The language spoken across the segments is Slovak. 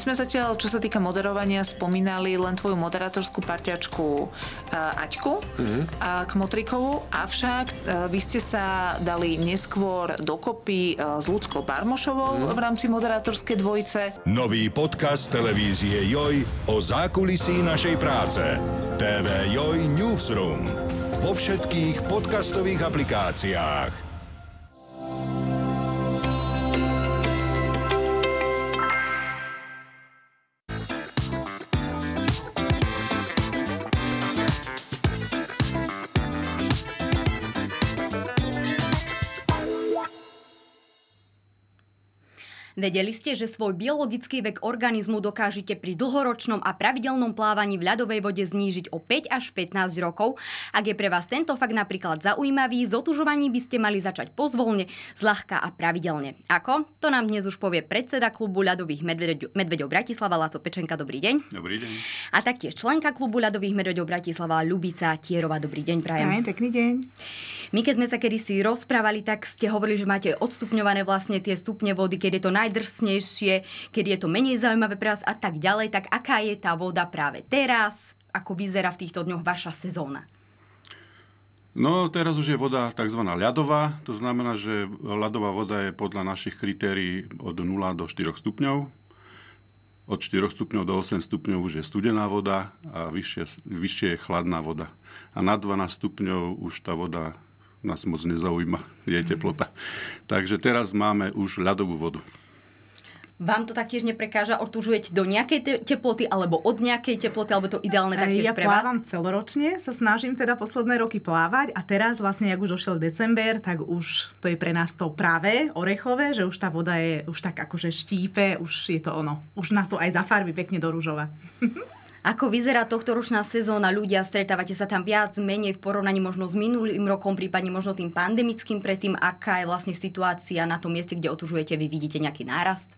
sme zatiaľ, čo sa týka moderovania, spomínali len tvoju moderátorskú parťačku Aťku mm-hmm. k Motrikovu, avšak vy ste sa dali neskôr dokopy s Ľudskou Barmošovou mm-hmm. v rámci moderátorskej dvojice. Nový podcast televízie Joj o zákulisí našej práce. TV Joj Newsroom. Vo všetkých podcastových aplikáciách. Vedeli ste, že svoj biologický vek organizmu dokážete pri dlhoročnom a pravidelnom plávaní v ľadovej vode znížiť o 5 až 15 rokov? Ak je pre vás tento fakt napríklad zaujímavý, z otužovaní by ste mali začať pozvolne, zľahka a pravidelne. Ako? To nám dnes už povie predseda klubu ľadových medveďov, medveďov Bratislava Laco Pečenka. Dobrý deň. Dobrý deň. A taktiež členka klubu ľadových medveďov Bratislava Lubica Tierova. Dobrý deň, prajem. Aj, pekný deň. My keď sme sa kedysi rozprávali, tak ste hovorili, že máte odstupňované vlastne tie stupne vody, keď je to naj najdrsnejšie, keď je to menej zaujímavé pre vás a tak ďalej, tak aká je tá voda práve teraz? Ako vyzerá v týchto dňoch vaša sezóna? No, teraz už je voda tzv. ľadová, to znamená, že ľadová voda je podľa našich kritérií od 0 do 4 stupňov. Od 4 stupňov do 8 stupňov už je studená voda a vyššie, vyššie je chladná voda. A na 12 stupňov už tá voda nás moc nezaujíma, je teplota. Takže teraz máme už ľadovú vodu. Vám to taktiež neprekáža? Otužujete do nejakej te- teploty alebo od nejakej teploty, alebo to ideálne taktiež ja pre vás? Ja plávam celoročne, sa snažím teda posledné roky plávať a teraz vlastne, ak už došiel december, tak už to je pre nás to práve orechové, že už tá voda je už tak akože štípe, už je to ono. Už nás to aj zafarby pekne do rúžova. Ako vyzerá tohto ročná sezóna? Ľudia, stretávate sa tam viac, menej v porovnaní možno s minulým rokom, prípadne možno tým pandemickým predtým. Aká je vlastne situácia na tom mieste, kde otužujete? Vy vidíte nejaký nárast?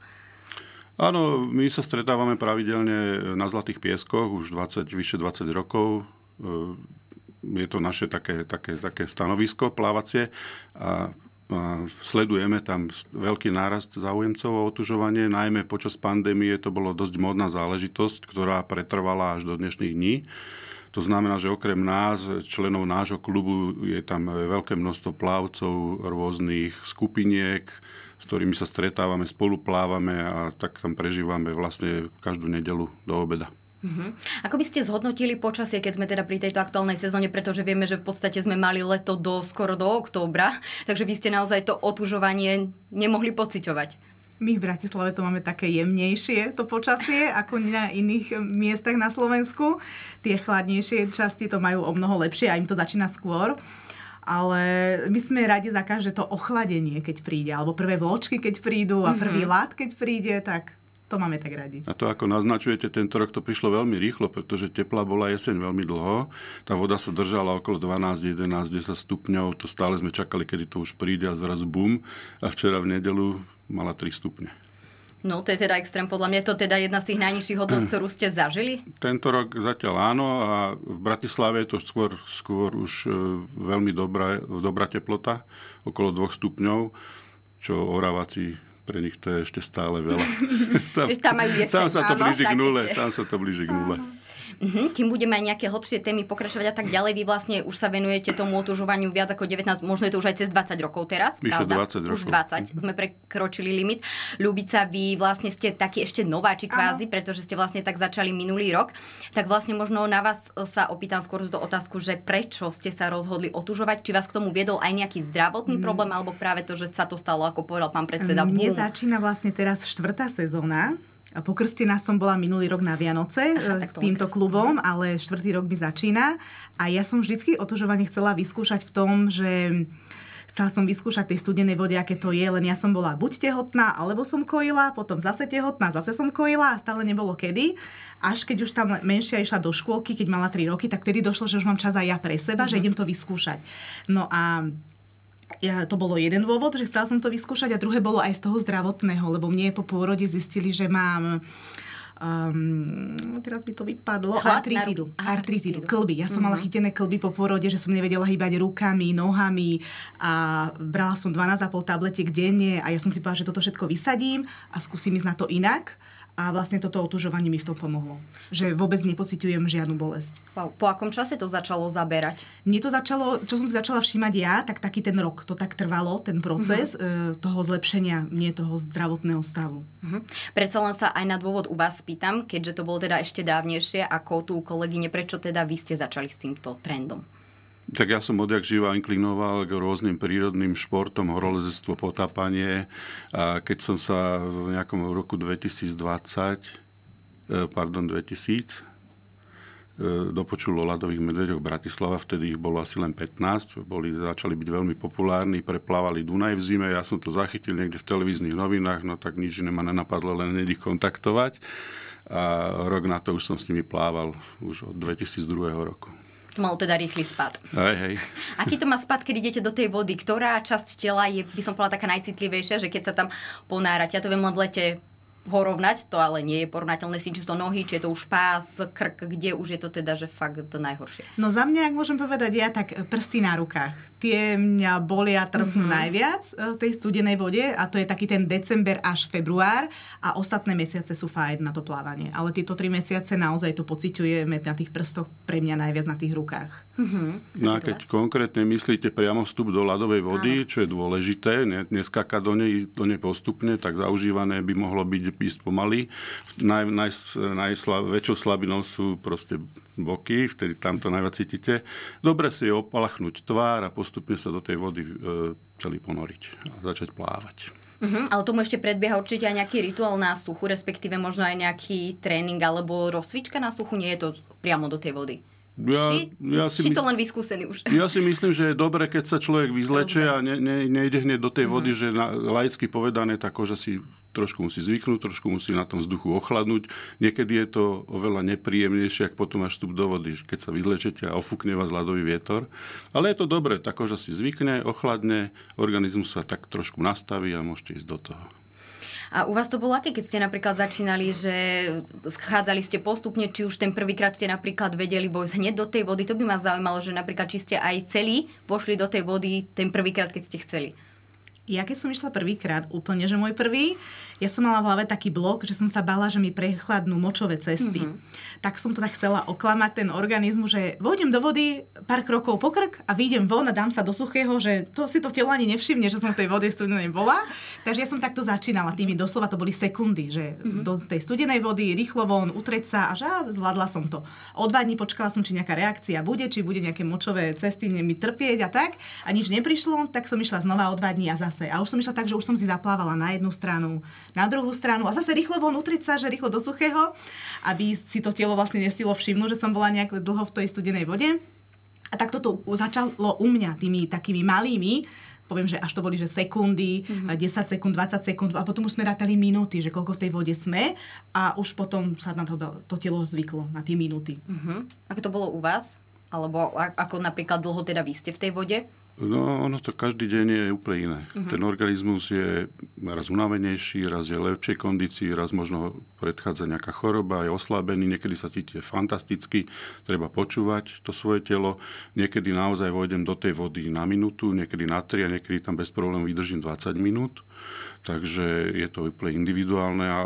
Áno, my sa stretávame pravidelne na Zlatých pieskoch už 20, vyše 20 rokov. E, je to naše také, také, také stanovisko plávacie a, a sledujeme tam veľký nárast záujemcov o otužovanie. Najmä počas pandémie to bolo dosť modná záležitosť, ktorá pretrvala až do dnešných dní. To znamená, že okrem nás, členov nášho klubu, je tam veľké množstvo plávcov rôznych skupiniek, s ktorými sa stretávame, spoluplávame a tak tam prežívame vlastne každú nedelu do obeda. Uh-huh. Ako by ste zhodnotili počasie, keď sme teda pri tejto aktuálnej sezóne, pretože vieme, že v podstate sme mali leto do skoro do októbra, takže vy ste naozaj to otužovanie nemohli pociťovať. My v Bratislave to máme také jemnejšie, to počasie, ako na iných miestach na Slovensku. Tie chladnejšie časti to majú o mnoho lepšie a im to začína skôr ale my sme radi za každé to ochladenie, keď príde, alebo prvé vločky, keď prídu a prvý mm-hmm. lát, keď príde, tak to máme tak radi. A to, ako naznačujete, tento rok to prišlo veľmi rýchlo, pretože teplá bola jeseň veľmi dlho. Tá voda sa držala okolo 12, 11, 10 stupňov. To stále sme čakali, kedy to už príde a zrazu bum. A včera v nedelu mala 3 stupne. No, to je teda extrém. Podľa mňa je to teda jedna z tých najnižších hodnot, ktorú ste zažili? Tento rok zatiaľ áno a v Bratislave je to skôr, skôr už e, veľmi dobrá, dobrá teplota, okolo 2 stupňov, čo Oraváci pre nich to je ešte stále veľa. tam, tam, tam sa to blíži k nule. Tam sa to blíži k nule. Uh-huh. Kým budeme aj nejaké hlbšie témy pokračovať a tak ďalej, vy vlastne už sa venujete tomu otužovaniu viac ako 19, možno je to už aj cez 20 rokov teraz, Vyše pravda? 20 rokov. Už 20, uh-huh. sme prekročili limit. Ľubica, vy vlastne ste taký ešte nováči kvázi, pretože ste vlastne tak začali minulý rok. Tak vlastne možno na vás sa opýtam skôr túto otázku, že prečo ste sa rozhodli otužovať? Či vás k tomu viedol aj nejaký zdravotný mm. problém, alebo práve to, že sa to stalo, ako povedal pán predseda? Mne začína vlastne teraz štvrtá sezóna Pokrstená som bola minulý rok na Vianoce Aha, eh, týmto klubom, ale štvrtý rok mi začína. A ja som vždycky otužovanie chcela vyskúšať v tom, že chcela som vyskúšať tej studenej vode, aké to je, len ja som bola buď tehotná, alebo som kojila, potom zase tehotná, zase som kojila a stále nebolo kedy. Až keď už tam menšia išla do škôlky, keď mala 3 roky, tak tedy došlo, že už mám čas aj ja pre seba, mm-hmm. že mhm. idem to vyskúšať. No a ja, to bolo jeden dôvod, že chcela som to vyskúšať a druhé bolo aj z toho zdravotného, lebo mne po pôrode zistili, že mám um, teraz by to vypadlo, artritidu, artritidu, klby. Ja som uh-huh. mala chytené klby po pôrode, že som nevedela hýbať rukami, nohami a brala som 12,5 tabletiek denne a ja som si povedala, že toto všetko vysadím a skúsim ísť na to inak a vlastne toto otužovanie mi v tom pomohlo. Že vôbec nepociťujem žiadnu bolesť. Wow. Po akom čase to začalo zaberať? Mne to začalo, čo som si začala všímať ja, tak taký ten rok. To tak trvalo, ten proces uh-huh. toho zlepšenia, nie toho zdravotného stavu. Uh-huh. Predsa len sa aj na dôvod u vás pýtam, keďže to bolo teda ešte dávnejšie ako tu kolegyne, prečo teda vy ste začali s týmto trendom? Tak ja som odjak živa inklinoval k rôznym prírodným športom, horolezectvo, potápanie. A keď som sa v nejakom roku 2020, e, pardon, 2000, e, dopočul o ľadových medveďoch Bratislava, vtedy ich bolo asi len 15, boli, začali byť veľmi populárni, preplávali Dunaj v zime, ja som to zachytil niekde v televíznych novinách, no tak nič ma nenapadlo, len ich kontaktovať. A rok na to už som s nimi plával, už od 2002 roku. To mal teda rýchly spad. Hej, hej. Aký to má spad, keď idete do tej vody? Ktorá časť tela je, by som povedala, taká najcitlivejšia, že keď sa tam ponárate, ja to viem len v lete porovnať, to ale nie je porovnateľné si, či to nohy, či je to už pás, krk, kde už je to teda, že fakt to najhoršie. No za mňa, ak môžem povedať ja, tak prsty na rukách. Tie mňa bolia trpnú mm-hmm. najviac v tej studenej vode a to je taký ten december až február a ostatné mesiace sú fajn na to plávanie. Ale tieto tri mesiace naozaj to pociťujeme na tých prstoch pre mňa najviac na tých rukách. Mm-hmm. No a keď konkrétne myslíte priamo vstup do ľadovej vody, Áno. čo je dôležité, ne, neskákať do nej, do nej postupne, tak zaužívané by mohlo byť písť pomaly. Naj, naj, najväčšou slabinou sú proste boky, vtedy tam to najviac cítite. Dobre si je opalachnúť tvár a postupne sa do tej vody e, celý ponoriť a začať plávať. Uh-huh, ale tomu ešte predbieha určite aj nejaký rituál na suchu, respektíve možno aj nejaký tréning alebo rozcvička na suchu, nie je to priamo do tej vody. Ja, či, ja si, či to len vyskúsený už? Ja si myslím, že je dobre, keď sa človek vyzleče a ne, ne, nejde hneď do tej vody, uh-huh. že na, laicky povedané tá koža si trošku musí zvyknúť, trošku musí na tom vzduchu ochladnúť. Niekedy je to oveľa nepríjemnejšie, ak potom až vstup do vody, keď sa vyzlečete a ofúkne vás ľadový vietor. Ale je to dobré, tá koža si zvykne, ochladne, organizmus sa tak trošku nastaví a môžete ísť do toho. A u vás to bolo aké, keď ste napríklad začínali, že schádzali ste postupne, či už ten prvýkrát ste napríklad vedeli vojsť hneď do tej vody, to by ma zaujímalo, že napríklad či ste aj celí pošli do tej vody ten prvýkrát, keď ste chceli. Ja keď som išla prvýkrát, úplne, že môj prvý, ja som mala v hlave taký blok, že som sa bala, že mi prechladnú močové cesty. Mm-hmm. Tak som to tak chcela oklamať ten organizmus, že vôjdem do vody pár krokov pokrk a vyjdem von a dám sa do suchého, že to si to telo ani nevšimne, že som v tej vode studenej bola. Takže ja som takto začínala. Tými doslova to boli sekundy, že mm-hmm. do tej studenej vody, rýchlo von, utreť sa a že zvládla som to. O dva dní počkala som, či nejaká reakcia bude, či bude nejaké močové cesty mi trpieť a tak. A nič neprišlo, tak som išla znova o dva dní a zase. A už som išla tak, že už som si zaplávala na jednu stranu, na druhú stranu a zase rýchlo von utriť sa, že rýchlo do suchého, aby si to telo vlastne nestilo všimnúť, že som bola nejak dlho v tej studenej vode. A tak toto začalo u mňa tými takými malými, poviem, že až to boli, že sekundy, mm-hmm. 10 sekúnd, 20 sekúnd a potom už sme rátali minúty, že koľko v tej vode sme a už potom sa na to, to telo zvyklo, na tie minúty. Mm-hmm. Ako to bolo u vás? Alebo ako napríklad dlho teda vy ste v tej vode? No, ono to každý deň je úplne iné. Uh-huh. Ten organizmus je raz unavenejší, raz je lepšej kondícii, raz možno predchádza nejaká choroba, je oslabený, niekedy sa cíti fantasticky, treba počúvať to svoje telo. Niekedy naozaj vojdem do tej vody na minútu, niekedy na 3 a niekedy tam bez problémov vydržím 20 minút. Takže je to úplne individuálne a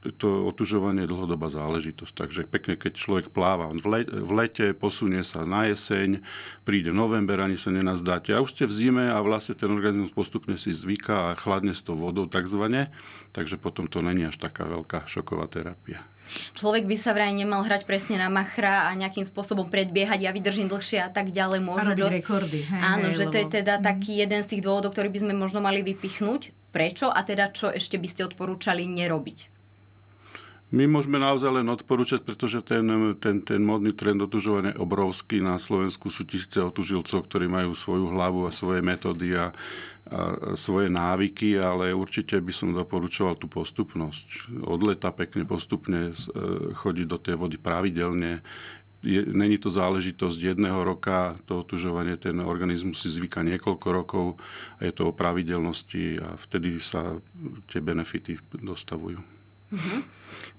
to otužovanie je dlhodobá záležitosť. Takže pekne, keď človek pláva v, le, v lete, posunie sa na jeseň, príde november, ani sa nenazdáte. A už ste v zime a vlastne ten organizmus postupne si zvyká a chladne s tou vodou takzvané. Takže potom to není až taká veľká šoková terapia. Človek by sa vraj nemal hrať presne na machra a nejakým spôsobom predbiehať, ja vydržím dlhšie a tak ďalej. Môžu a robiť do... rekordy. Hej, Áno, hej, že lebo... to je teda mm. taký jeden z tých dôvodov, ktorý by sme možno mali vypichnúť. Prečo a teda čo ešte by ste odporúčali nerobiť? My môžeme naozaj len odporúčať, pretože ten, ten, ten modný trend otužovania je obrovský. Na Slovensku sú tisíce otužilcov, ktorí majú svoju hlavu a svoje metódy a, a svoje návyky, ale určite by som doporučoval tú postupnosť. Od leta pekne postupne e, chodiť do tej vody pravidelne. Je, není to záležitosť jedného roka, to otužovanie, ten organizmus si zvyka niekoľko rokov a je to o pravidelnosti a vtedy sa tie benefity dostavujú.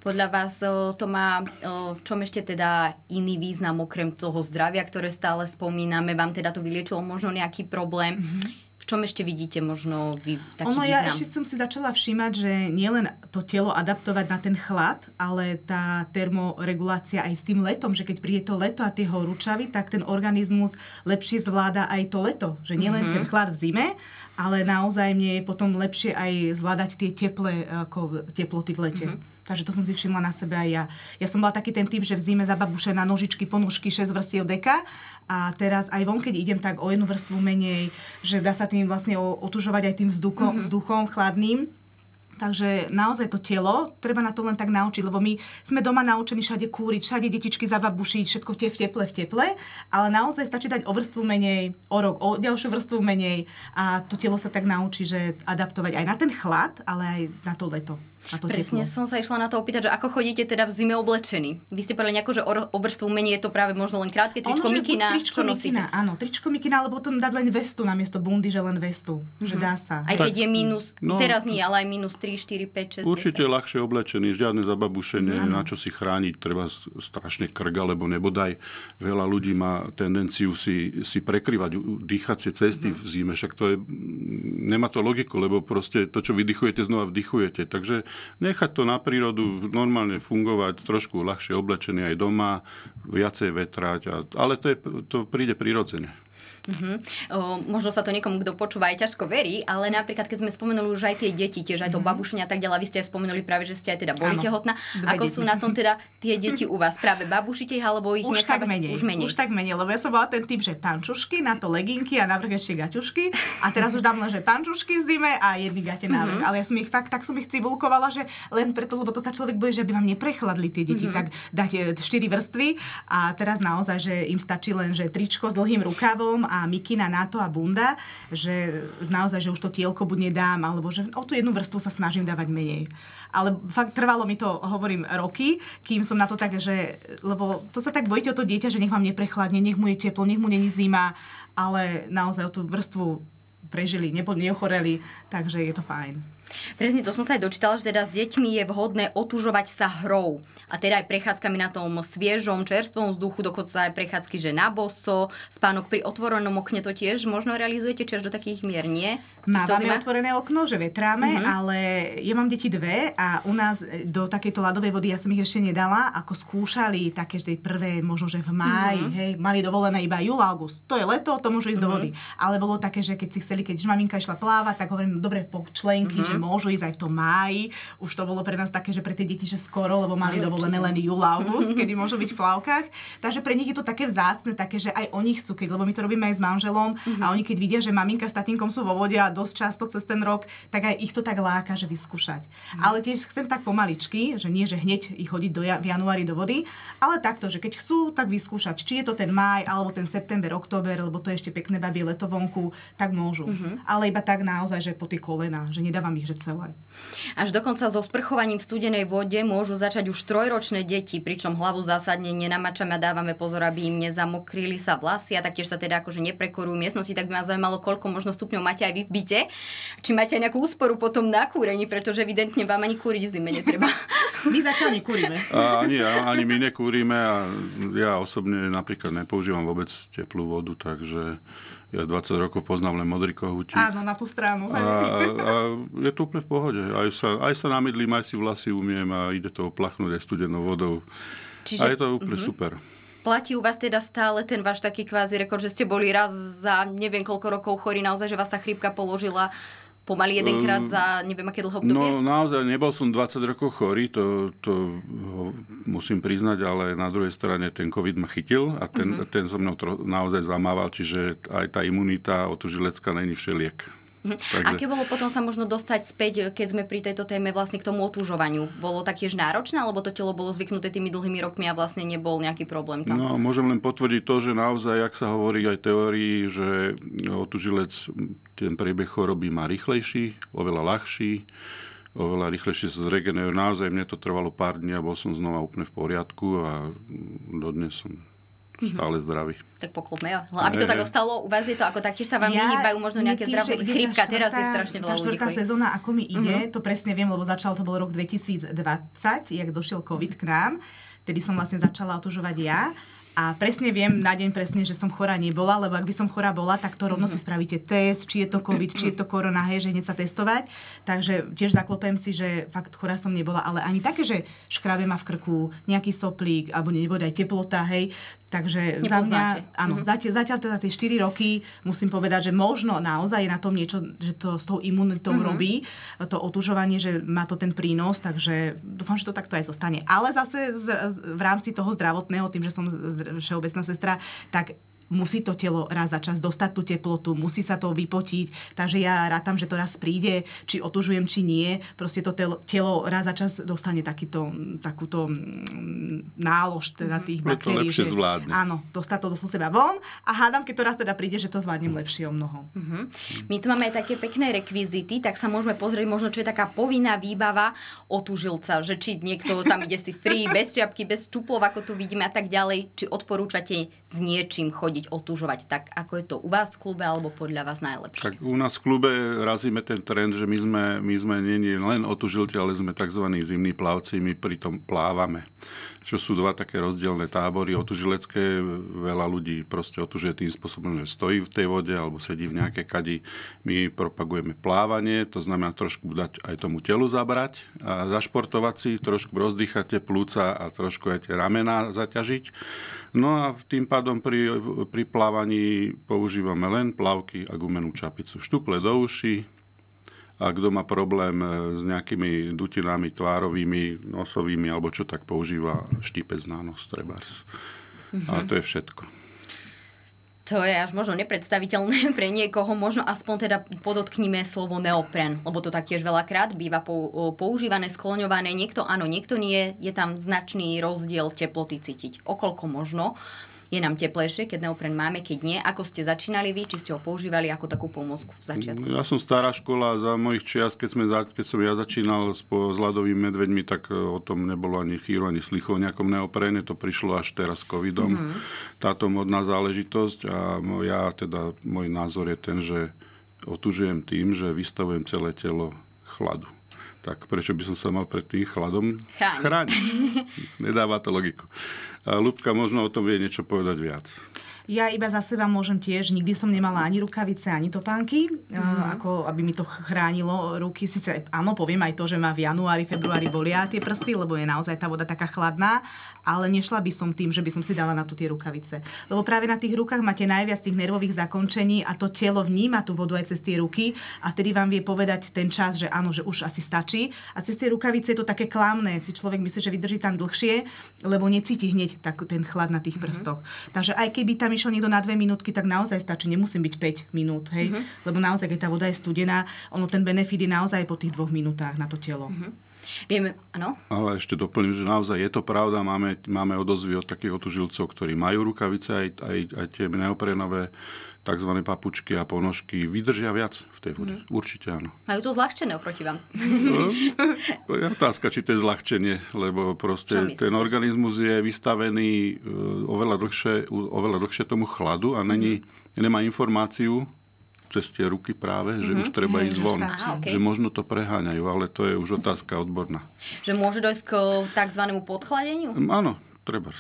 Podľa vás to má v čom ešte teda iný význam okrem toho zdravia, ktoré stále spomíname? Vám teda to vyliečilo možno nejaký problém? Mm-hmm. Čom ešte vidíte možno vy taký ono, význam? ja ešte som si začala všímať, že nielen to telo adaptovať na ten chlad, ale tá termoregulácia aj s tým letom, že keď príde to leto a tie horúčavy, tak ten organizmus lepšie zvláda aj to leto. Že nielen mm-hmm. ten chlad v zime, ale naozaj mne je potom lepšie aj zvládať tie teplé ako teploty v lete. Mm-hmm. Takže to som si všimla na sebe aj ja. Ja som bola taký ten typ, že v zime zababušená nožičky, ponožky, 6 vrstiev deka a teraz aj von, keď idem tak o jednu vrstvu menej, že dá sa tým vlastne otužovať aj tým vzduchom, mm-hmm. vzduchom chladným. Takže naozaj to telo, treba na to len tak naučiť, lebo my sme doma naučení všade kúriť, všade detičky zababušiť, všetko v teple, v teple, ale naozaj stačí dať o vrstvu menej, o rok, o ďalšiu vrstvu menej a to telo sa tak naučí, že adaptovať aj na ten chlad, ale aj na to leto. A to Presne teplo. som sa išla na to opýtať, že ako chodíte teda v zime oblečení. Vy ste povedali nejako, že o, o vrstvu menej je to práve možno len krátke tričko ono, mikina. Tričko mikina, áno, tričko mikina, alebo potom dať len vestu namiesto bundy, že len vestu. Mm-hmm. Že dá sa. Aj keď je minus, no, teraz nie, ale aj minus 3, 4, 5, 6, Určite 10. ľahšie oblečený, žiadne zababušenie, mm-hmm. na čo si chrániť, treba strašne krk, alebo nebodaj. Veľa ľudí má tendenciu si, si prekryvať dýchacie cesty mm-hmm. v zime, však to je, nemá to logiku, lebo proste to, čo vydychujete, znova vdychujete. Takže nechať to na prírodu normálne fungovať, trošku ľahšie oblečený aj doma, viacej vetrať, a, ale to, je, to príde prirodzene. Uh-huh. O, možno sa to niekomu, kto počúva, aj ťažko verí, ale napríklad, keď sme spomenuli už aj tie deti, tiež aj to uh-huh. babušenia a tak ďalej, vy ste aj spomenuli práve, že ste aj teda boli tehotná. Ako deti. sú na tom teda tie deti u vás? Práve babušite ich, alebo ich už nechávať? Tak menej, už menej. Už tak menej, lebo ja som bola ten typ, že pančušky, na to leginky a navrh ešte gaťušky. A teraz už dám len, že pančušky v zime a jedny gate návrh. Uh-huh. Ale ja som ich fakt, tak som ich cibulkovala, že len preto, lebo to sa človek bojí, že by vám neprechladli tie deti, uh-huh. tak dáte 4 vrstvy a teraz naozaj, že im stačí len, že tričko s dlhým rukavom a mikina na to a bunda, že naozaj, že už to tielko buď nedám, alebo že o tú jednu vrstvu sa snažím dávať menej. Ale fakt trvalo mi to, hovorím, roky, kým som na to tak, že, lebo to sa tak bojíte o to dieťa, že nech vám neprechladne, nech mu je teplo, nech mu není zima, ale naozaj o tú vrstvu prežili, neochoreli, takže je to fajn. Presne to som sa aj dočítala, že teda s deťmi je vhodné otužovať sa hrou. A teda aj prechádzkami na tom sviežom, čerstvom vzduchu, dokonca aj prechádzky, že na boso, spánok pri otvorenom okne to tiež možno realizujete, či až do takých mier, nie? Máme otvorené okno, že vetráme, uh-huh. ale ja mám deti dve a u nás do takejto ľadovej vody ja som ich ešte nedala, ako skúšali také, že prvé, možno že v máji, uh-huh. hej, mali dovolené iba júl, august. To je leto, to môžu ísť uh-huh. do vody. Ale bolo také, že keď si chceli, keď maminka išla plávať, tak hovorím, dobre, po členky, uh-huh. že môžu ísť aj v tom máji. Už to bolo pre nás také, že pre tie deti, že skoro, lebo mali dovolené len júl, august, kedy môžu byť v plavkách. Takže pre nich je to také vzácne, také, že aj oni chcú, keď, lebo my to robíme aj s manželom a oni keď vidia, že maminka s tatinkom sú vo vode a dosť často cez ten rok, tak aj ich to tak láka, že vyskúšať. Mm. Ale tiež chcem tak pomaličky, že nie, že hneď ich chodiť do, v januári do vody, ale takto, že keď chcú, tak vyskúšať, či je to ten maj alebo ten september, október, lebo to je ešte pekné babie leto vonku, tak môžu. Mm-hmm. Ale iba tak naozaj, že po tie kolena, že nedávam ich že celé. Až dokonca so sprchovaním v studenej vode môžu začať už trojročné deti, pričom hlavu zásadne nenamačame a dávame pozor, aby im nezamokrili sa vlasy a taktiež sa teda akože neprekorujú miestnosti, tak by ma zaujímalo, koľko možno stupňov máte aj vy v byte či máte nejakú úsporu potom na kúrení, pretože evidentne vám ani kúriť v zime netreba. My zatiaľ nekúrime. A, ani, ani my nekúrime a ja osobne napríklad nepoužívam vôbec teplú vodu, takže ja 20 rokov poznám len modrý kohútik. Áno, na tú stranu. A, a je to úplne v pohode. Aj sa, aj sa namydlím, aj si vlasy umiem a ide to oplachnúť aj studenou vodou. Čiže, a je to úplne uh-huh. super. Platí u vás teda stále ten váš taký kvázi rekord, že ste boli raz za neviem koľko rokov chorí, naozaj, že vás tá chrípka položila pomaly jedenkrát za neviem aké dlho obdobie? No naozaj, nebol som 20 rokov chorý, to, to musím priznať, ale na druhej strane ten COVID ma chytil a ten, uh-huh. ten so mnou tro, naozaj zamával, čiže aj tá imunita otužilecká není všeliek. Mhm. Takže... Aké bolo potom sa možno dostať späť, keď sme pri tejto téme vlastne k tomu otúžovaniu? Bolo taktiež náročné, alebo to telo bolo zvyknuté tými dlhými rokmi a vlastne nebol nejaký problém tam? No, môžem len potvrdiť to, že naozaj, ak sa hovorí aj teórii, že otúžilec ten priebeh choroby má rýchlejší, oveľa ľahší, oveľa rýchlejšie sa zregeneruje. Naozaj mne to trvalo pár dní a bol som znova úplne v poriadku a dodnes som. Stále zdravý. Tak poklopme, aby to tak ostalo. U vás je to ako taktiež sa vám ja, vyhýbajú možno nejaké zdravotné chrípka. Teraz je strašne veľa ľudí. Tá sezóna, ako mi ide, uh-huh. to presne viem, lebo začal to bol rok 2020, jak došiel COVID k nám. Tedy som vlastne začala otužovať ja. a presne viem na deň presne, že som chorá nebola, lebo ak by som chorá bola, tak to rovno si mhm. spravíte test, či je to COVID, či je to korona, hej, že hneď sa testovať. Takže tiež zaklopem si, že fakt chorá som nebola, ale ani také, že škrabe ma v krku, nejaký soplík, alebo nebude aj teplota, hej, Takže za mňa, áno, mm-hmm. zatiaľ, zatiaľ teda tie 4 roky musím povedať, že možno naozaj je na tom niečo, že to s tou imunitou mm-hmm. robí, to otužovanie, že má to ten prínos, takže dúfam, že to takto aj zostane. Ale zase v rámci toho zdravotného, tým, že som všeobecná sestra, tak musí to telo raz za čas dostať tú teplotu, musí sa to vypotiť, takže ja rátam, že to raz príde, či otužujem, či nie, proste to telo, telo raz za čas dostane takýto, takúto mm, nálož teda mhm. tých mm-hmm. baktérií. To že, zvládne. Áno, dostať to zo seba von a hádam, keď to raz teda príde, že to zvládnem lepšie o mnoho. Mm-hmm. My tu máme aj také pekné rekvizity, tak sa môžeme pozrieť možno, čo je taká povinná výbava otužilca, že či niekto tam ide si free, bez čiapky, bez čuplov, ako tu vidíme a tak ďalej, či odporúčate s niečím chodiť chodiť otužovať tak, ako je to u vás v klube, alebo podľa vás najlepšie? Tak u nás v klube razíme ten trend, že my sme, my sme nie, nie len otužilti, ale sme tzv. zimní plavci, my pritom plávame čo sú dva také rozdielne tábory. Otužilecké veľa ľudí proste otužuje tým spôsobom, že stojí v tej vode alebo sedí v nejakej kadi. My propagujeme plávanie, to znamená trošku dať aj tomu telu zabrať a zašportovať si, trošku rozdýchať tie plúca a trošku aj tie ramená zaťažiť. No a tým pádom pri, pri plávaní používame len plavky a gumenú čapicu. Štuple do uši, a kto má problém e, s nejakými dutinami tvárovými, nosovými alebo čo, tak používa štipec na nos, trebárs. Mm-hmm. A to je všetko. To je až možno nepredstaviteľné pre niekoho, možno aspoň teda podotkníme slovo neopren, lebo to taktiež veľakrát býva používané, skloňované. Niekto áno, niekto nie, je tam značný rozdiel teploty cítiť. Okolko možno. Uh, je nám teplejšie, keď neopren máme, keď nie. Ako ste začínali vy, či ste ho používali ako takú pomôcku v začiatku? Ja som stará škola, za mojich čias, keď, sme, keď som ja začínal s, s ľadovými medveďmi, tak e, o tom nebolo ani chýru, ani slichov nejakom neoprene. To prišlo až teraz s covidom. Mm-hmm. Táto modná záležitosť a ja teda, môj názor je ten, že otužujem tým, že vystavujem celé telo chladu tak prečo by som sa mal pred tým chladom chrániť? Nedáva to logiku. Lubka možno o tom vie niečo povedať viac. Ja iba za seba môžem tiež, nikdy som nemala ani rukavice, ani topánky, mm. ako aby mi to chránilo ruky. Sice áno, poviem aj to, že ma v januári, februári bolia tie prsty, lebo je naozaj tá voda taká chladná, ale nešla by som tým, že by som si dala na tú tie rukavice. Lebo práve na tých rukách máte najviac tých nervových zakončení a to telo vníma tú vodu aj cez tie ruky a tedy vám vie povedať ten čas, že áno, že už asi stačí. A cez tie rukavice je to také klamné, si človek myslí, že vydrží tam dlhšie, lebo necíti hneď tak, ten chlad na tých mhm. prstoch. Mm-hmm. Takže aj keby tam tam išiel niekto na dve minútky, tak naozaj stačí, nemusím byť 5 minút, hej? Mm-hmm. Lebo naozaj, keď tá voda je studená, ono ten benefit je naozaj po tých dvoch minútach na to telo. Mm-hmm. Vieme, áno? Ale ešte doplním, že naozaj je to pravda. Máme, máme odozvy od takých otužilcov, ktorí majú rukavice, aj, aj, aj tie neoprenové tzv. papučky a ponožky vydržia viac v tej vode. Mm. Určite áno. Majú to zľahčené oproti vám. No, to je otázka, či to je zľahčenie, lebo proste ten organizmus je vystavený e, oveľa dlhšie, oveľa dlhšie tomu chladu a není, mm. nemá informáciu cez tie ruky práve, že mm-hmm. už treba mm, ísť von. Aha, okay. Že možno to preháňajú, ale to je už otázka odborná. Že môže dojsť k tzv. podchladeniu? Áno, treba.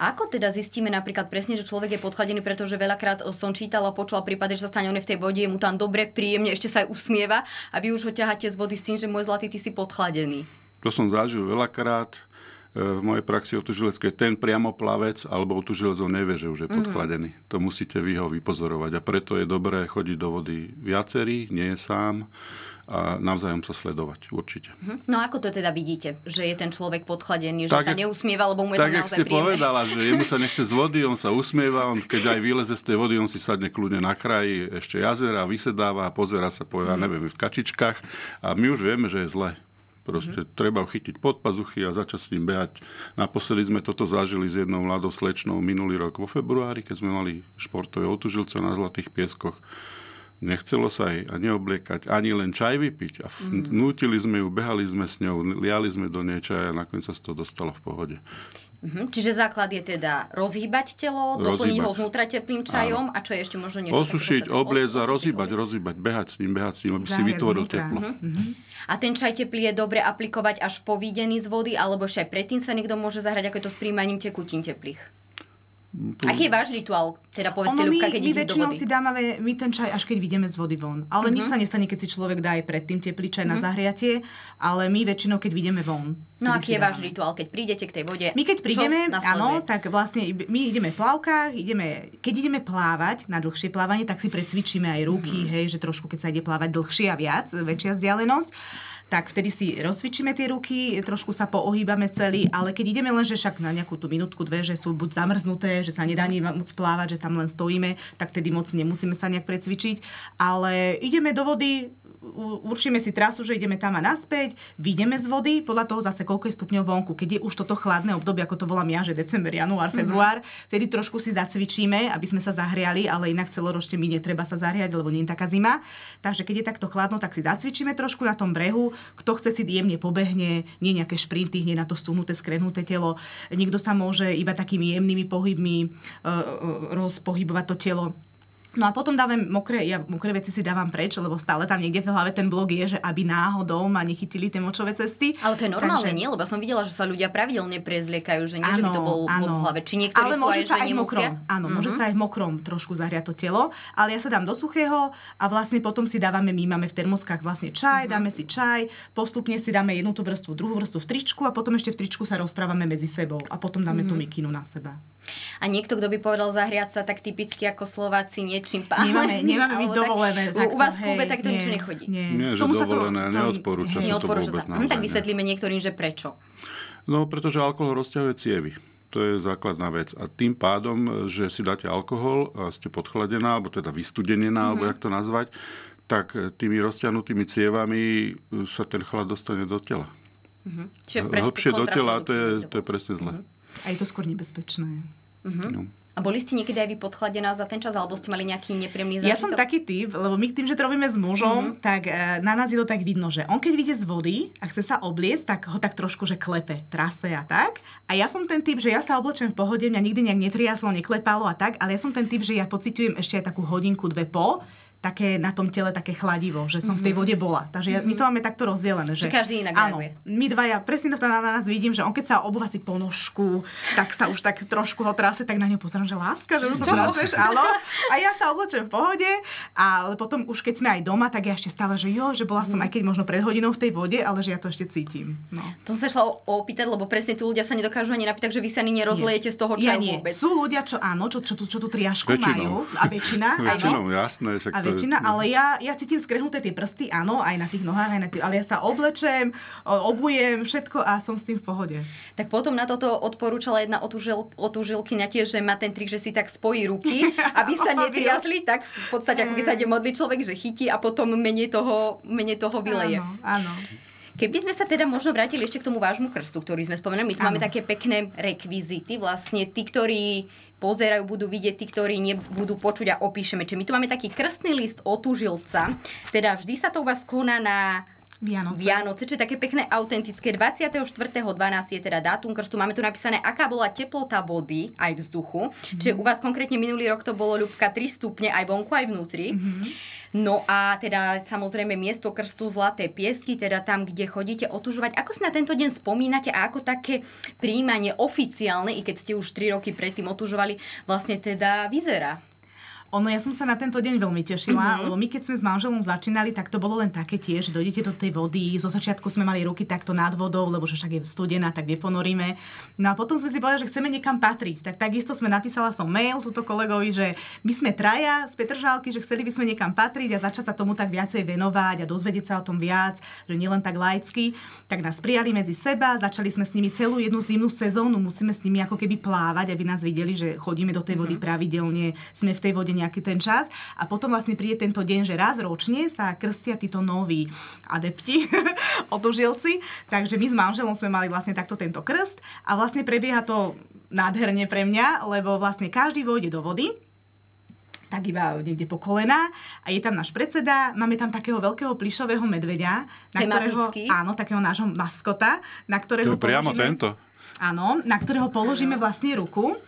Ako teda zistíme napríklad presne, že človek je podchladený, pretože veľakrát som čítala, počula prípady, že sa stane on v tej vode, je mu tam dobre, príjemne, ešte sa aj usmieva a vy už ho ťaháte z vody s tým, že môj zlatý, ty si podchladený. To som zažil veľakrát e, v mojej praxi otužileckej. Ten priamo plavec alebo otužilec nevie, že už je mhm. podchladený. Mm-hmm. To musíte vy ho vypozorovať a preto je dobré chodiť do vody viacerí, nie je sám a navzájom sa sledovať, určite. Mhm. No ako to teda vidíte, že je ten človek podchladený, že tak, sa neusmieva, lebo mu je tak, tam naozaj ste príjemné? povedala, že jemu sa nechce z vody, on sa usmieva, on keď aj vyleze z tej vody, on si sadne kľudne na kraji ešte jazera, vysedáva, pozera sa po, ja mhm. neviem, v kačičkách a my už vieme, že je zle. Proste mm-hmm. treba ho chytiť pod pazuchy a začať s ním behať. Naposledy sme toto zažili s jednou mladou slečnou minulý rok vo februári, keď sme mali športové otužilce na Zlatých pieskoch Nechcelo sa jej ani obliekať, ani len čaj vypiť. A mm. nutili sme ju, behali sme s ňou, liali sme do nej čaj a nakoniec sa to dostalo v pohode. Mm-hmm. Čiže základ je teda rozhýbať telo, rozhýbať. doplniť ho znútra teplým čajom Áno. a čo je ešte možno niečo? Osušiť, obliecť a rozhýbať, rozhýbať, behať s ním, behať s ním, aby si vytvoril teplo. Mm-hmm. A ten čaj teplý je dobre aplikovať až po výdení z vody, alebo ešte aj predtým sa niekto môže zahrať, ako je to s príjmaním tekutín teplých? Aký je váš rituál? Teda povedzte, ono, Ľubka, keď my väčšinou si dávame my ten čaj, až keď vidíme z vody von. Ale uh-huh. nič mhm. sa nestane, keď si človek dá aj predtým teplý čaj uh-huh. na mhm. zahriatie, ale my väčšinou, keď vidíme von. No aký je váš rituál, keď prídete k tej vode? My keď prídeme, áno, tak vlastne my ideme v plavkách, ideme, keď ideme plávať na dlhšie plávanie, tak si precvičíme aj ruky, uh-huh. hej, že trošku keď sa ide plávať dlhšie a viac, väčšia vzdialenosť tak vtedy si rozcvičíme tie ruky, trošku sa poohýbame celý, ale keď ideme len, že však na nejakú tú minútku, dve, že sú buď zamrznuté, že sa nedá ani moc plávať, že tam len stojíme, tak tedy moc nemusíme sa nejak precvičiť, ale ideme do vody, určíme si trasu, že ideme tam a naspäť, vyjdeme z vody, podľa toho zase koľko je stupňov vonku. Keď je už toto chladné obdobie, ako to volám ja, že december, január, mhm. február, mm-hmm. vtedy trošku si zacvičíme, aby sme sa zahriali, ale inak celoročne mi netreba sa zahriať, lebo nie je taká zima. Takže keď je takto chladno, tak si zacvičíme trošku na tom brehu. Kto chce si jemne pobehne, nie nejaké šprinty, nie na to stúhnuté, skrenuté telo. Niekto sa môže iba takými jemnými pohybmi uh, rozpohybovať to telo No a potom dávam mokré, ja mokré veci si dávam preč, lebo stále tam niekde v hlave ten blog je, že aby náhodou ma nechytili tie močové cesty. Ale to je normálne, Takže... nie? Lebo som videla, že sa ľudia pravidelne prezliekajú, že nie, ano, že by to bol v hlave. Či niektorí ale môže sa aj, aj mokrom. Áno, uh-huh. môže mhm. sa aj v mokrom trošku zahriať to telo, ale ja sa dám do suchého a vlastne potom si dávame, my máme v termoskách vlastne čaj, uh-huh. dáme si čaj, postupne si dáme jednu tú vrstvu, druhú vrstvu v tričku a potom ešte v tričku sa rozprávame medzi sebou a potom dáme uh-huh. tú mikinu na seba. A niekto, kto by povedal zahriať sa tak typicky ako Slováci niečím pánom. Nemáme, nemáme byť dovolené. Tak, u vás v klube tak to nič nechodí. Nie, nie že dovolené, to, neodporúča to, sa to vôbec. Sa. Hm, tak vysvetlíme niektorým, že prečo. No, pretože alkohol rozťahuje cievy. To je základná vec. A tým pádom, že si dáte alkohol a ste podchladená, alebo teda vystudenená, mm-hmm. alebo mhm. jak to nazvať, tak tými rozťahnutými cievami sa ten chlad dostane do tela. Mm-hmm. Čiže Hlbšie do tela, to je, to je presne zle. Mm-hmm. A je to skôr nebezpečné. Uh-huh. No. A boli ste niekedy aj vy podchladená za ten čas, alebo ste mali nejaký nepríjemný zážitok? Ja som taký typ, lebo my tým, že to robíme s mužom, uh-huh. tak e, na nás je to tak vidno, že on keď vyjde z vody a chce sa obliecť, tak ho tak trošku, že klepe, trase a tak. A ja som ten typ, že ja sa oblečem v pohode, mňa nikdy nejak netriaslo, neklepalo a tak, ale ja som ten typ, že ja pociťujem ešte aj takú hodinku, dve po, také na tom tele také chladivo, že som mm-hmm. v tej mhm. vode bola. Takže mm-hmm. my to máme takto rozdelené. Že, že každý inak áno, reaguje. my dvaja, presne to na, na nás vidím, že on keď sa obúva si ponožku, tak sa už tak trošku ho trase, tak na ňu pozerám, že láska, že už sa traseš, áno. A ja sa oblečem v pohode, ale potom už keď sme aj doma, tak ja ešte stále, že jo, že bola som mm. aj keď možno pred hodinou v tej vode, ale že ja to ešte cítim. No. To som sa šla opýtať, lebo presne tí ľudia sa nedokážu ani napýtať, že vy sa ani nerozlejete nie. z toho čaju ja nie. vôbec. Sú ľudia, čo áno, čo, čo, čo, čo tú triašku majú. A väčšina. väčšinou, jasné. a väčšina, ale ja ja, cítim skrehnuté tie prsty, áno, aj na tých nohách, aj na tých, ale ja sa oblečem, obujem, všetko a som s tým v pohode. Tak potom na toto odporúčala jedna otúžil, otúžilkyňa tiež, že má ten trik, že si tak spojí ruky, aby sa netriasli, tak v podstate ako keď sa ide modliť človek, že chytí a potom menej toho, menej toho vyleje. Áno, áno. Keby sme sa teda možno vrátili ešte k tomu vášmu krstu, ktorý sme spomenuli, my tu ano. máme také pekné rekvizity, vlastne tí, ktorí pozerajú, budú vidieť tí, ktorí nebudú počuť a opíšeme. Čiže my tu máme taký krstný list od tužilca, teda vždy sa to u vás koná na Vianoce. Vianoce, čo je také pekné, autentické. 24.12. je teda dátum krstu. Máme tu napísané, aká bola teplota vody aj vzduchu. Mm-hmm. Čiže u vás konkrétne minulý rok to bolo ľubka 3 stupne aj vonku, aj vnútri. Mm-hmm. No a teda samozrejme miesto krstu Zlaté piesky, teda tam, kde chodíte otužovať. Ako si na tento deň spomínate a ako také príjmanie oficiálne, i keď ste už 3 roky predtým otužovali, vlastne teda vyzerá? Ono, ja som sa na tento deň veľmi tešila, mm-hmm. lebo my keď sme s manželom začínali, tak to bolo len také tiež, dojdete do tej vody, zo začiatku sme mali ruky takto nad vodou, lebo že však je studená, tak neponoríme. No a potom sme si povedali, že chceme niekam patriť. Tak takisto sme napísala som mail túto kolegovi, že my sme traja z Petržálky, že chceli by sme niekam patriť a začať sa tomu tak viacej venovať a dozvedieť sa o tom viac, že nielen tak laicky. Tak nás prijali medzi seba, začali sme s nimi celú jednu zimnú sezónu, musíme s nimi ako keby plávať, aby nás videli, že chodíme do tej vody mm-hmm. pravidelne, sme v tej vode nejaký ten čas a potom vlastne príde tento deň, že raz ročne sa krstia títo noví adepti, otužilci. Takže my s manželom sme mali vlastne takto tento krst a vlastne prebieha to nádherne pre mňa, lebo vlastne každý vojde do vody, tak iba niekde po kolena a je tam náš predseda, máme tam takého veľkého plišového medveďa, na ktorého, áno, takého nášho maskota, na ktorého to priamo položíme, tento. Áno, na ktorého položíme vlastne ruku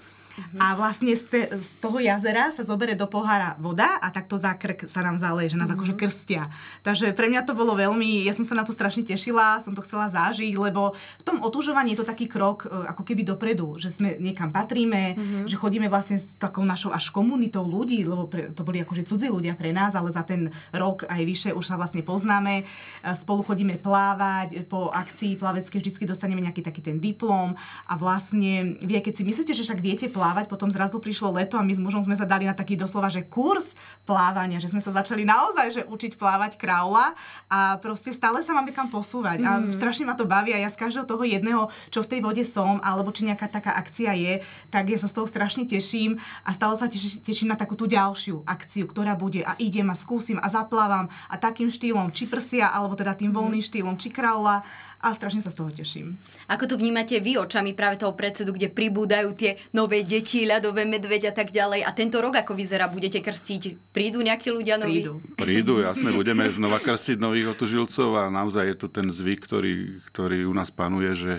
a vlastne z, te, z toho jazera sa zobere do pohára voda a takto za krk sa nám zaleje, že nás mm-hmm. akože krstia. Takže pre mňa to bolo veľmi, ja som sa na to strašne tešila, som to chcela zažiť, lebo v tom otužovaní je to taký krok e, ako keby dopredu, že sme niekam patríme, mm-hmm. že chodíme vlastne s takou našou až komunitou ľudí, lebo pre, to boli akože cudzí ľudia pre nás, ale za ten rok aj vyše už sa vlastne poznáme, e, spolu chodíme plávať, po akcii plaveckej vždy dostaneme nejaký taký ten diplom a vlastne vy, keď si myslíte, že však viete plávať, plávať, potom zrazu prišlo leto a my s mužom sme sa dali na taký doslova, že kurz plávania, že sme sa začali naozaj že učiť plávať kraula a proste stále sa máme kam posúvať mm. a mhm. strašne ma to baví a ja z každého toho jedného, čo v tej vode som, alebo či nejaká taká akcia je, tak ja sa z toho strašne teším a stále sa teším na takú tú ďalšiu akciu, ktorá bude a idem a skúsim a zaplávam a takým štýlom, či prsia, alebo teda tým voľným štýlom, či kraula a strašne sa z toho teším. Ako to vnímate vy očami práve toho predsedu, kde pribúdajú tie nové deti, ľadové medveď a tak ďalej a tento rok ako vyzerá, budete krstiť? Prídu nejakí ľudia noví? Prídu. Prídu, jasne, budeme znova krstiť nových otužilcov a naozaj je to ten zvyk, ktorý, ktorý u nás panuje, že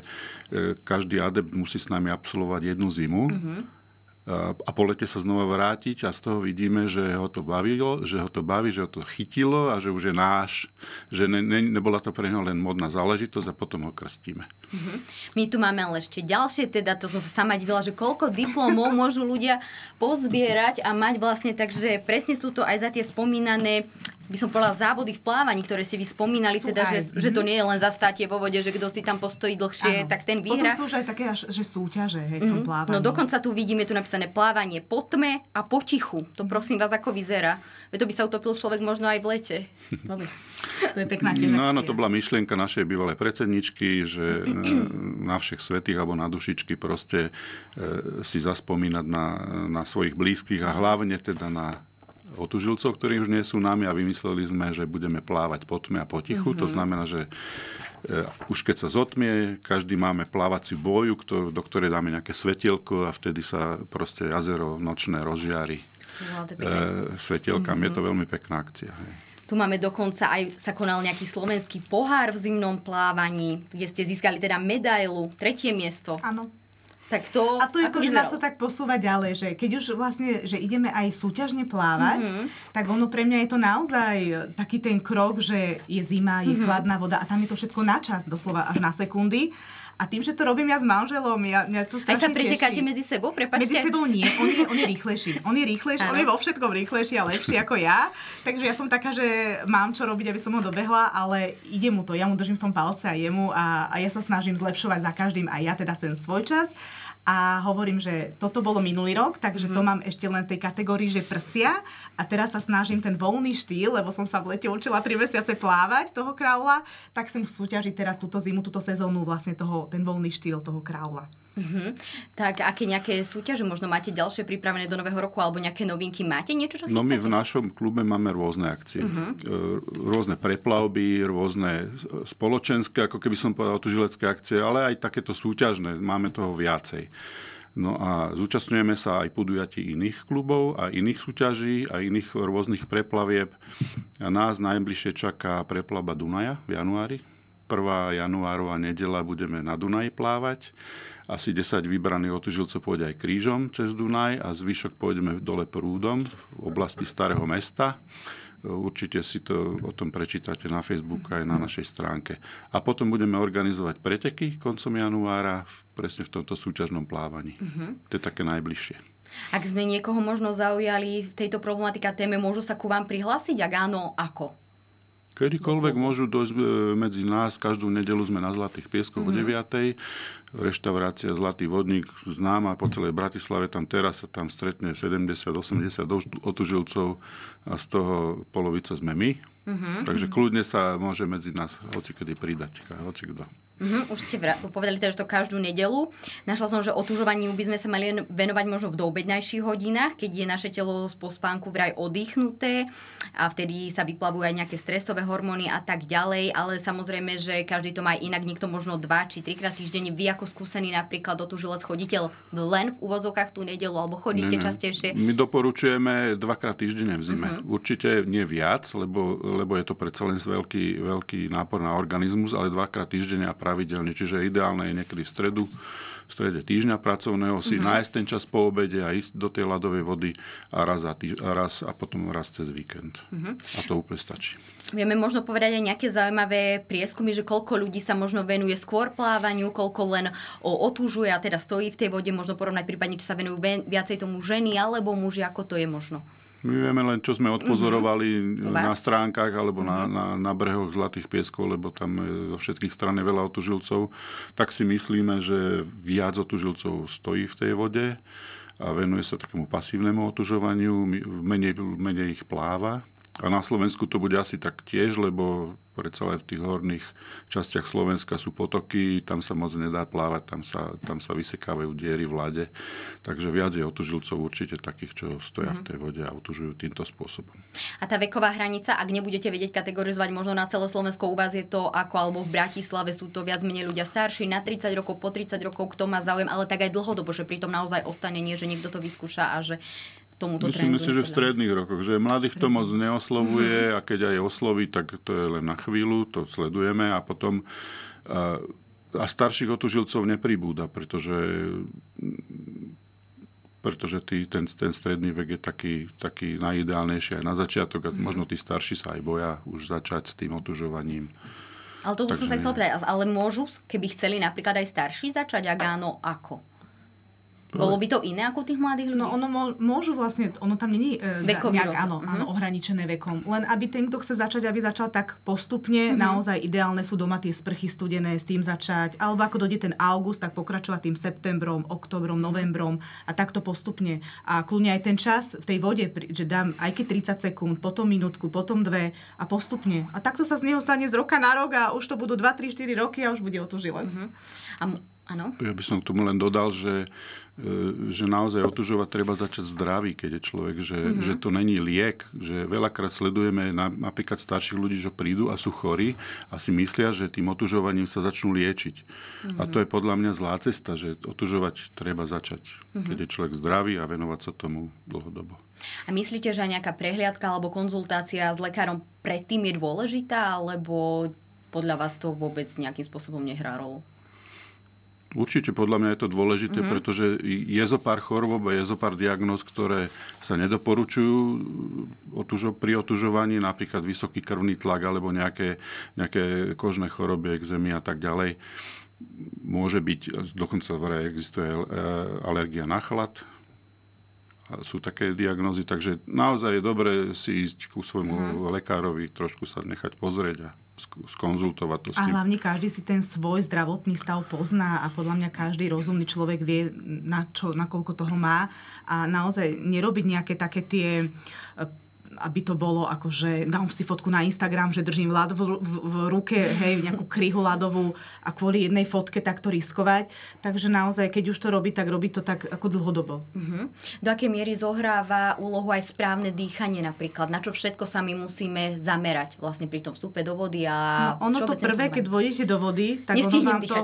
e, každý adept musí s nami absolvovať jednu zimu. Mm-hmm a po lete sa znova vrátiť a z toho vidíme, že ho to bavilo, že ho to baví, že ho to chytilo a že už je náš, že ne, ne, nebola to pre neho len modná záležitosť a potom ho krstíme. Uh-huh. My tu máme ale ešte ďalšie, teda to som sa sama divila, že koľko diplomov môžu ľudia pozbierať a mať vlastne, takže presne sú to aj za tie spomínané by som povedala, závody v plávaní, ktoré si vy spomínali, sú teda, že, že to nie je len zastátie vo vode, že kto si tam postojí dlhšie, ano. tak ten vyhra. Potom sú už aj také, že súťaže hej, v tom mm-hmm. plávaní. No dokonca tu vidíme tu napísané plávanie po tme a po tichu. To prosím vás, ako vyzerá. Veď to by sa utopil človek možno aj v lete. to je pekná No áno, to bola myšlienka našej bývalej predsedničky, že e, na všech svetých alebo na dušičky proste e, si zaspomínať na, na svojich blízkych a hlavne teda na otužilcov, ktorí už nie sú nami a vymysleli sme, že budeme plávať po tme a potichu. Mm-hmm. To mhm. znamená, že e, už keď sa zotmie, každý máme plávaciu boju, ktor- do ktorej dáme nejaké svetielko a vtedy sa proste jazero nočné rozžiari no, e, svetielkami. Mm-hmm. Je to mhm. veľmi pekná akcia. Hej. Tu máme dokonca aj, sa konal nejaký slovenský pohár v zimnom plávaní, kde ste získali teda medailu, tretie miesto. Áno. Tak to, a to je to, že nás to tak posúva ďalej, že keď už vlastne, že ideme aj súťažne plávať, mm-hmm. tak ono pre mňa je to naozaj taký ten krok, že je zima, je mm-hmm. chladná voda a tam je to všetko na čas, doslova až na sekundy. A tým, že to robím ja s manželom, ja, mňa to strašne Aj sa pretekáte medzi sebou, prepačte? Medzi sebou nie, on je, on je rýchlejší. On je rýchlejší, on je vo všetkom rýchlejší a lepší ako ja. Takže ja som taká, že mám čo robiť, aby som ho dobehla, ale ide mu to. Ja mu držím v tom palce a jemu a, a ja sa snažím zlepšovať za každým aj ja teda ten svoj čas a hovorím, že toto bolo minulý rok, takže to mhm. mám ešte len tej kategórii, že prsia a teraz sa snažím ten voľný štýl, lebo som sa v lete učila 3 mesiace plávať toho kraula, tak som súťažiť teraz túto zimu, túto sezónu vlastne toho, ten voľný štýl toho kraula. Uh-huh. Tak aké nejaké súťaže možno máte ďalšie pripravené do nového roku alebo nejaké novinky? Máte niečo, čo chystáte? No my v našom klube máme rôzne akcie. Uh-huh. Rôzne preplavby, rôzne spoločenské, ako keby som povedal, žilecké akcie, ale aj takéto súťažné. Máme toho viacej. No a zúčastňujeme sa aj podujatí iných klubov a iných súťaží a iných rôznych preplavieb. A nás najbližšie čaká preplava Dunaja v januári. 1. januárová nedela budeme na Dunaji plávať asi 10 vybraných otužilcov pôjde aj krížom cez Dunaj a zvyšok pôjdeme dole prúdom v oblasti Starého mesta. Určite si to o tom prečítate na Facebooku aj na našej stránke. A potom budeme organizovať preteky koncom januára presne v tomto súťažnom plávaní. Uh-huh. To je také najbližšie. Ak sme niekoho možno zaujali v tejto problematika téme, môžu sa ku vám prihlásiť? Ak áno, ako? Kedykoľvek môžu dojsť e, medzi nás. Každú nedelu sme na Zlatých pieskoch mm-hmm. o 9. Reštaurácia Zlatý vodník známa po celej Bratislave. Tam teraz sa tam stretne 70-80 otužilcov a z toho polovica sme my. Mm-hmm. Takže kľudne sa môže medzi nás hocikedy pridať. Hocikdo. Uh-huh, už ste vra- povedali teda, že to každú nedelu. Našla som, že otužovaniu by sme sa mali venovať možno v doobednejších hodinách, keď je naše telo z pospánku vraj oddychnuté a vtedy sa vyplavujú aj nejaké stresové hormóny a tak ďalej, ale samozrejme, že každý to má inak, niekto možno dva či trikrát týždenne. Vy ako skúsený napríklad otužilec chodíte len v úvozovkách tú nedelu alebo chodíte ne, ne. častejšie? My doporučujeme dvakrát týždenne v zime. Uh-huh. Určite nie viac, lebo, lebo je to predsa len veľký, veľký nápor na organizmus, ale dvakrát týždenne a práve pravidelne, čiže ideálne je niekedy v stredu, v strede týždňa pracovného si mm-hmm. nájsť ten čas po obede a ísť do tej ľadovej vody a raz a, týž, a, raz, a potom raz cez víkend. Mm-hmm. A to úplne stačí. Vieme možno povedať aj nejaké zaujímavé prieskumy, že koľko ľudí sa možno venuje skôr plávaniu, koľko len o, otúžuje a teda stojí v tej vode, možno porovnať prípadne, či sa venujú viacej tomu ženy alebo muži, ako to je možno. My vieme len, čo sme odpozorovali mm-hmm. na stránkach alebo mm-hmm. na, mhm. na, na brehoch Zlatých pieskov, lebo tam zo všetkých strán je veľa otužilcov. Tak si myslíme, že viac otužilcov stojí v tej vode a venuje sa takému pasívnemu otužovaniu, menej, menej ich pláva. A na Slovensku to bude asi tak tiež, lebo predsa len v tých horných častiach Slovenska sú potoky, tam sa moc nedá plávať, tam sa, tam sa vysekávajú diery v lade. Takže viac je otužilcov určite takých, čo stoja mm. v tej vode a otužujú týmto spôsobom. A tá veková hranica, ak nebudete vedieť kategorizovať možno na celé Slovensko, u vás je to ako alebo v Bratislave sú to viac menej ľudia starší, na 30 rokov, po 30 rokov, kto má záujem, ale tak aj dlhodobo, že pritom naozaj ostane nie, že niekto to vyskúša a že tomuto Myslím si, že v stredných rokoch, že mladých to moc neoslovuje mm. a keď aj osloví, tak to je len na chvíľu, to sledujeme a potom a, a starších otužilcov nepribúda, pretože pretože tý, ten, ten stredný vek je taký, taký najideálnejší aj na začiatok a mm. možno tí starší sa aj boja už začať s tým otužovaním. Ale to som sa chcel povedať, ale môžu, keby chceli napríklad aj starší začať, ak áno, ako? Bolo by to iné ako tých mladých ľudí? No ono môžu vlastne, ono tam není e, nejak áno, uh-huh. áno, ohraničené vekom. Len aby ten, kto chce začať, aby začal tak postupne, uh-huh. naozaj ideálne sú doma tie sprchy studené, s tým začať. Alebo ako dojde ten august, tak pokračovať tým septembrom, oktobrom, novembrom a takto postupne. A kľudne aj ten čas v tej vode, že dám aj keď 30 sekúnd, potom minútku, potom dve a postupne. A takto sa z neho stane z roka na rok a už to budú 2, 3, 4 roky a už bude otužilec. Uh-huh. A, áno? Ja by som k tomu len dodal, že E, že naozaj otužovať treba začať zdravý, keď je človek, že, mm-hmm. že to není liek, že veľakrát sledujeme na, napríklad starších ľudí, že prídu a sú chorí a si myslia, že tým otužovaním sa začnú liečiť. Mm-hmm. A to je podľa mňa zlá cesta, že otužovať treba začať, mm-hmm. keď je človek zdravý a venovať sa tomu dlhodobo. A myslíte, že nejaká prehliadka alebo konzultácia s lekárom predtým je dôležitá, alebo podľa vás to vôbec nejakým spôsobom nehrá rolu? Určite podľa mňa je to dôležité, mm-hmm. pretože je zo pár chorôb a je zo pár diagnóz, ktoré sa nedoporučujú otužo, pri otužovaní, napríklad vysoký krvný tlak alebo nejaké, nejaké kožné choroby, exémy a tak ďalej. Môže byť, dokonca existuje e, alergia na chlad, sú také diagnózy, takže naozaj je dobré si ísť ku svojmu mm-hmm. lekárovi, trošku sa nechať pozrieť a skonzultovať to s tým. A hlavne každý si ten svoj zdravotný stav pozná a podľa mňa každý rozumný človek vie, na čo, nakoľko toho má a naozaj nerobiť nejaké také tie aby to bolo ako, že dám si fotku na Instagram, že držím ľad v, v, v ruke, hej, nejakú kryhu ľadovú a kvôli jednej fotke takto riskovať. Takže naozaj, keď už to robí, tak robí to tak ako dlhodobo. Uh-huh. Do akej miery zohráva úlohu aj správne dýchanie napríklad? Na čo všetko sa my musíme zamerať vlastne pri tom vstupe do vody? A no, ono to prvé, keď vôjdete do vody, tak ono vám, to,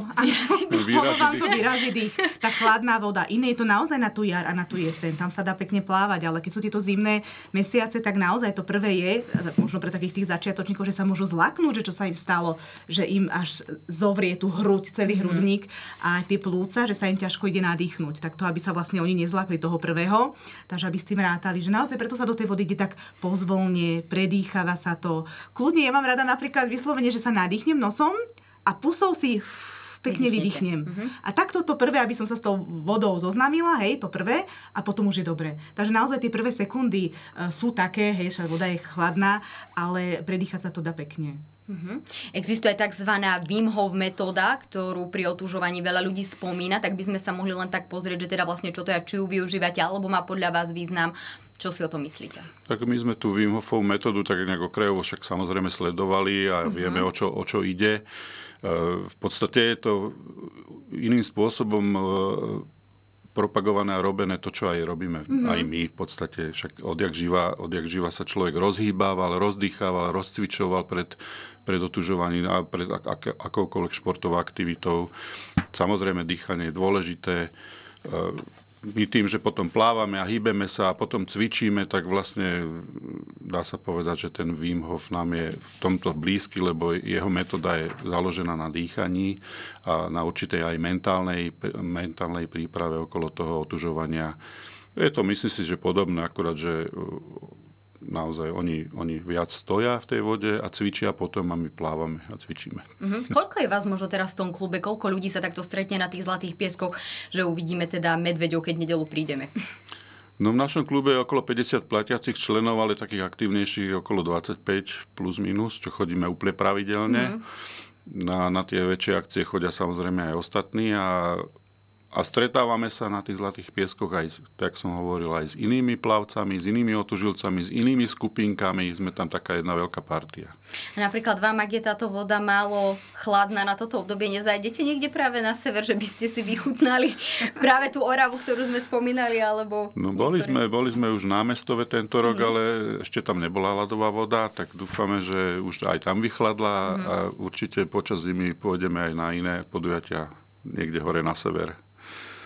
ono vám to vyrazí dých. Tá chladná voda. Iné je to naozaj na tú jar a na tú jeseň. Tam sa dá pekne plávať, ale keď sú tieto zimné mesiace, tak naozaj to prvé je, možno pre takých tých začiatočníkov, že sa môžu zlaknúť, že čo sa im stalo, že im až zovrie tú hruď, celý mm-hmm. hrudník a tie plúca, že sa im ťažko ide nadýchnuť. Tak to, aby sa vlastne oni nezlakli toho prvého, takže aby s tým rátali, že naozaj preto sa do tej vody ide tak pozvolne, predýchava sa to. Kľudne ja mám rada napríklad vyslovene, že sa nadýchnem nosom a pusou si pekne vydýchnem. Uh-huh. A takto to prvé, aby som sa s tou vodou zoznámila, hej, to prvé, a potom už je dobre. Takže naozaj tie prvé sekundy uh, sú také, hej, že voda je chladná, ale predýchať sa to dá pekne. Uh-huh. Existuje tzv. Wim Hof metóda, ktorú pri otúžovaní veľa ľudí spomína, tak by sme sa mohli len tak pozrieť, že teda vlastne čo to je, či ju využívate, alebo má podľa vás význam. Čo si o tom myslíte? Tak my sme tú Wim Hofovú metódu tak nejak okrajovo však samozrejme sledovali a uh-huh. vieme, o čo, o čo ide. V podstate je to iným spôsobom e, propagované a robené to, čo aj robíme mm-hmm. aj my v podstate. Však odjak živa, odjak živa sa človek rozhýbával, rozdýchával, rozcvičoval pred, pred otužovaním a pred ak, akoukoľvek športovou aktivitou. Samozrejme, dýchanie je dôležité. My tým, že potom plávame a hýbeme sa a potom cvičíme, tak vlastne dá sa povedať, že ten Wim Hof nám je v tomto blízky, lebo jeho metóda je založená na dýchaní a na určitej aj mentálnej, mentálnej príprave okolo toho otužovania. Je to, myslím si, že podobné, akurát, že naozaj oni, oni viac stoja v tej vode a cvičia potom a my plávame a cvičíme. Mm-hmm. Koľko je vás možno teraz v tom klube? Koľko ľudí sa takto stretne na tých zlatých pieskoch, že uvidíme teda medveďov, keď nedelu prídeme? No v našom klube je okolo 50 platiacich členov, ale takých aktívnejších okolo 25 plus minus, čo chodíme úplne pravidelne. Mm-hmm. Na, na tie väčšie akcie chodia samozrejme aj ostatní a a stretávame sa na tých zlatých pieskoch aj, tak som hovoril, aj s inými plavcami, s inými otužilcami, s inými skupinkami. Sme tam taká jedna veľká partia. Napríklad vám, ak je táto voda málo chladná na toto obdobie, nezajdete niekde práve na sever, že by ste si vychutnali práve tú oravu, ktorú sme spomínali, alebo... No boli sme, boli sme už námestove tento rok, mm. ale ešte tam nebola ľadová voda, tak dúfame, že už aj tam vychladla mm. a určite počas zimy pôjdeme aj na iné podujatia niekde hore na sever.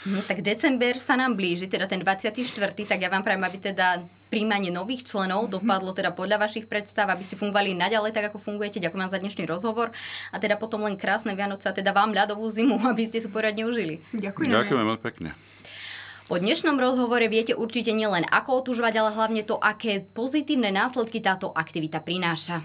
No, tak december sa nám blíži, teda ten 24. Tak ja vám prajem, aby teda príjmanie nových členov dopadlo teda podľa vašich predstav, aby ste fungovali naďalej tak, ako fungujete. Ďakujem vám za dnešný rozhovor a teda potom len krásne Vianoce a teda vám ľadovú zimu, aby ste si poriadne užili. Ďakujem. Ďakujem veľmi pekne. Po dnešnom rozhovore viete určite nielen ako otužovať, ale hlavne to, aké pozitívne následky táto aktivita prináša.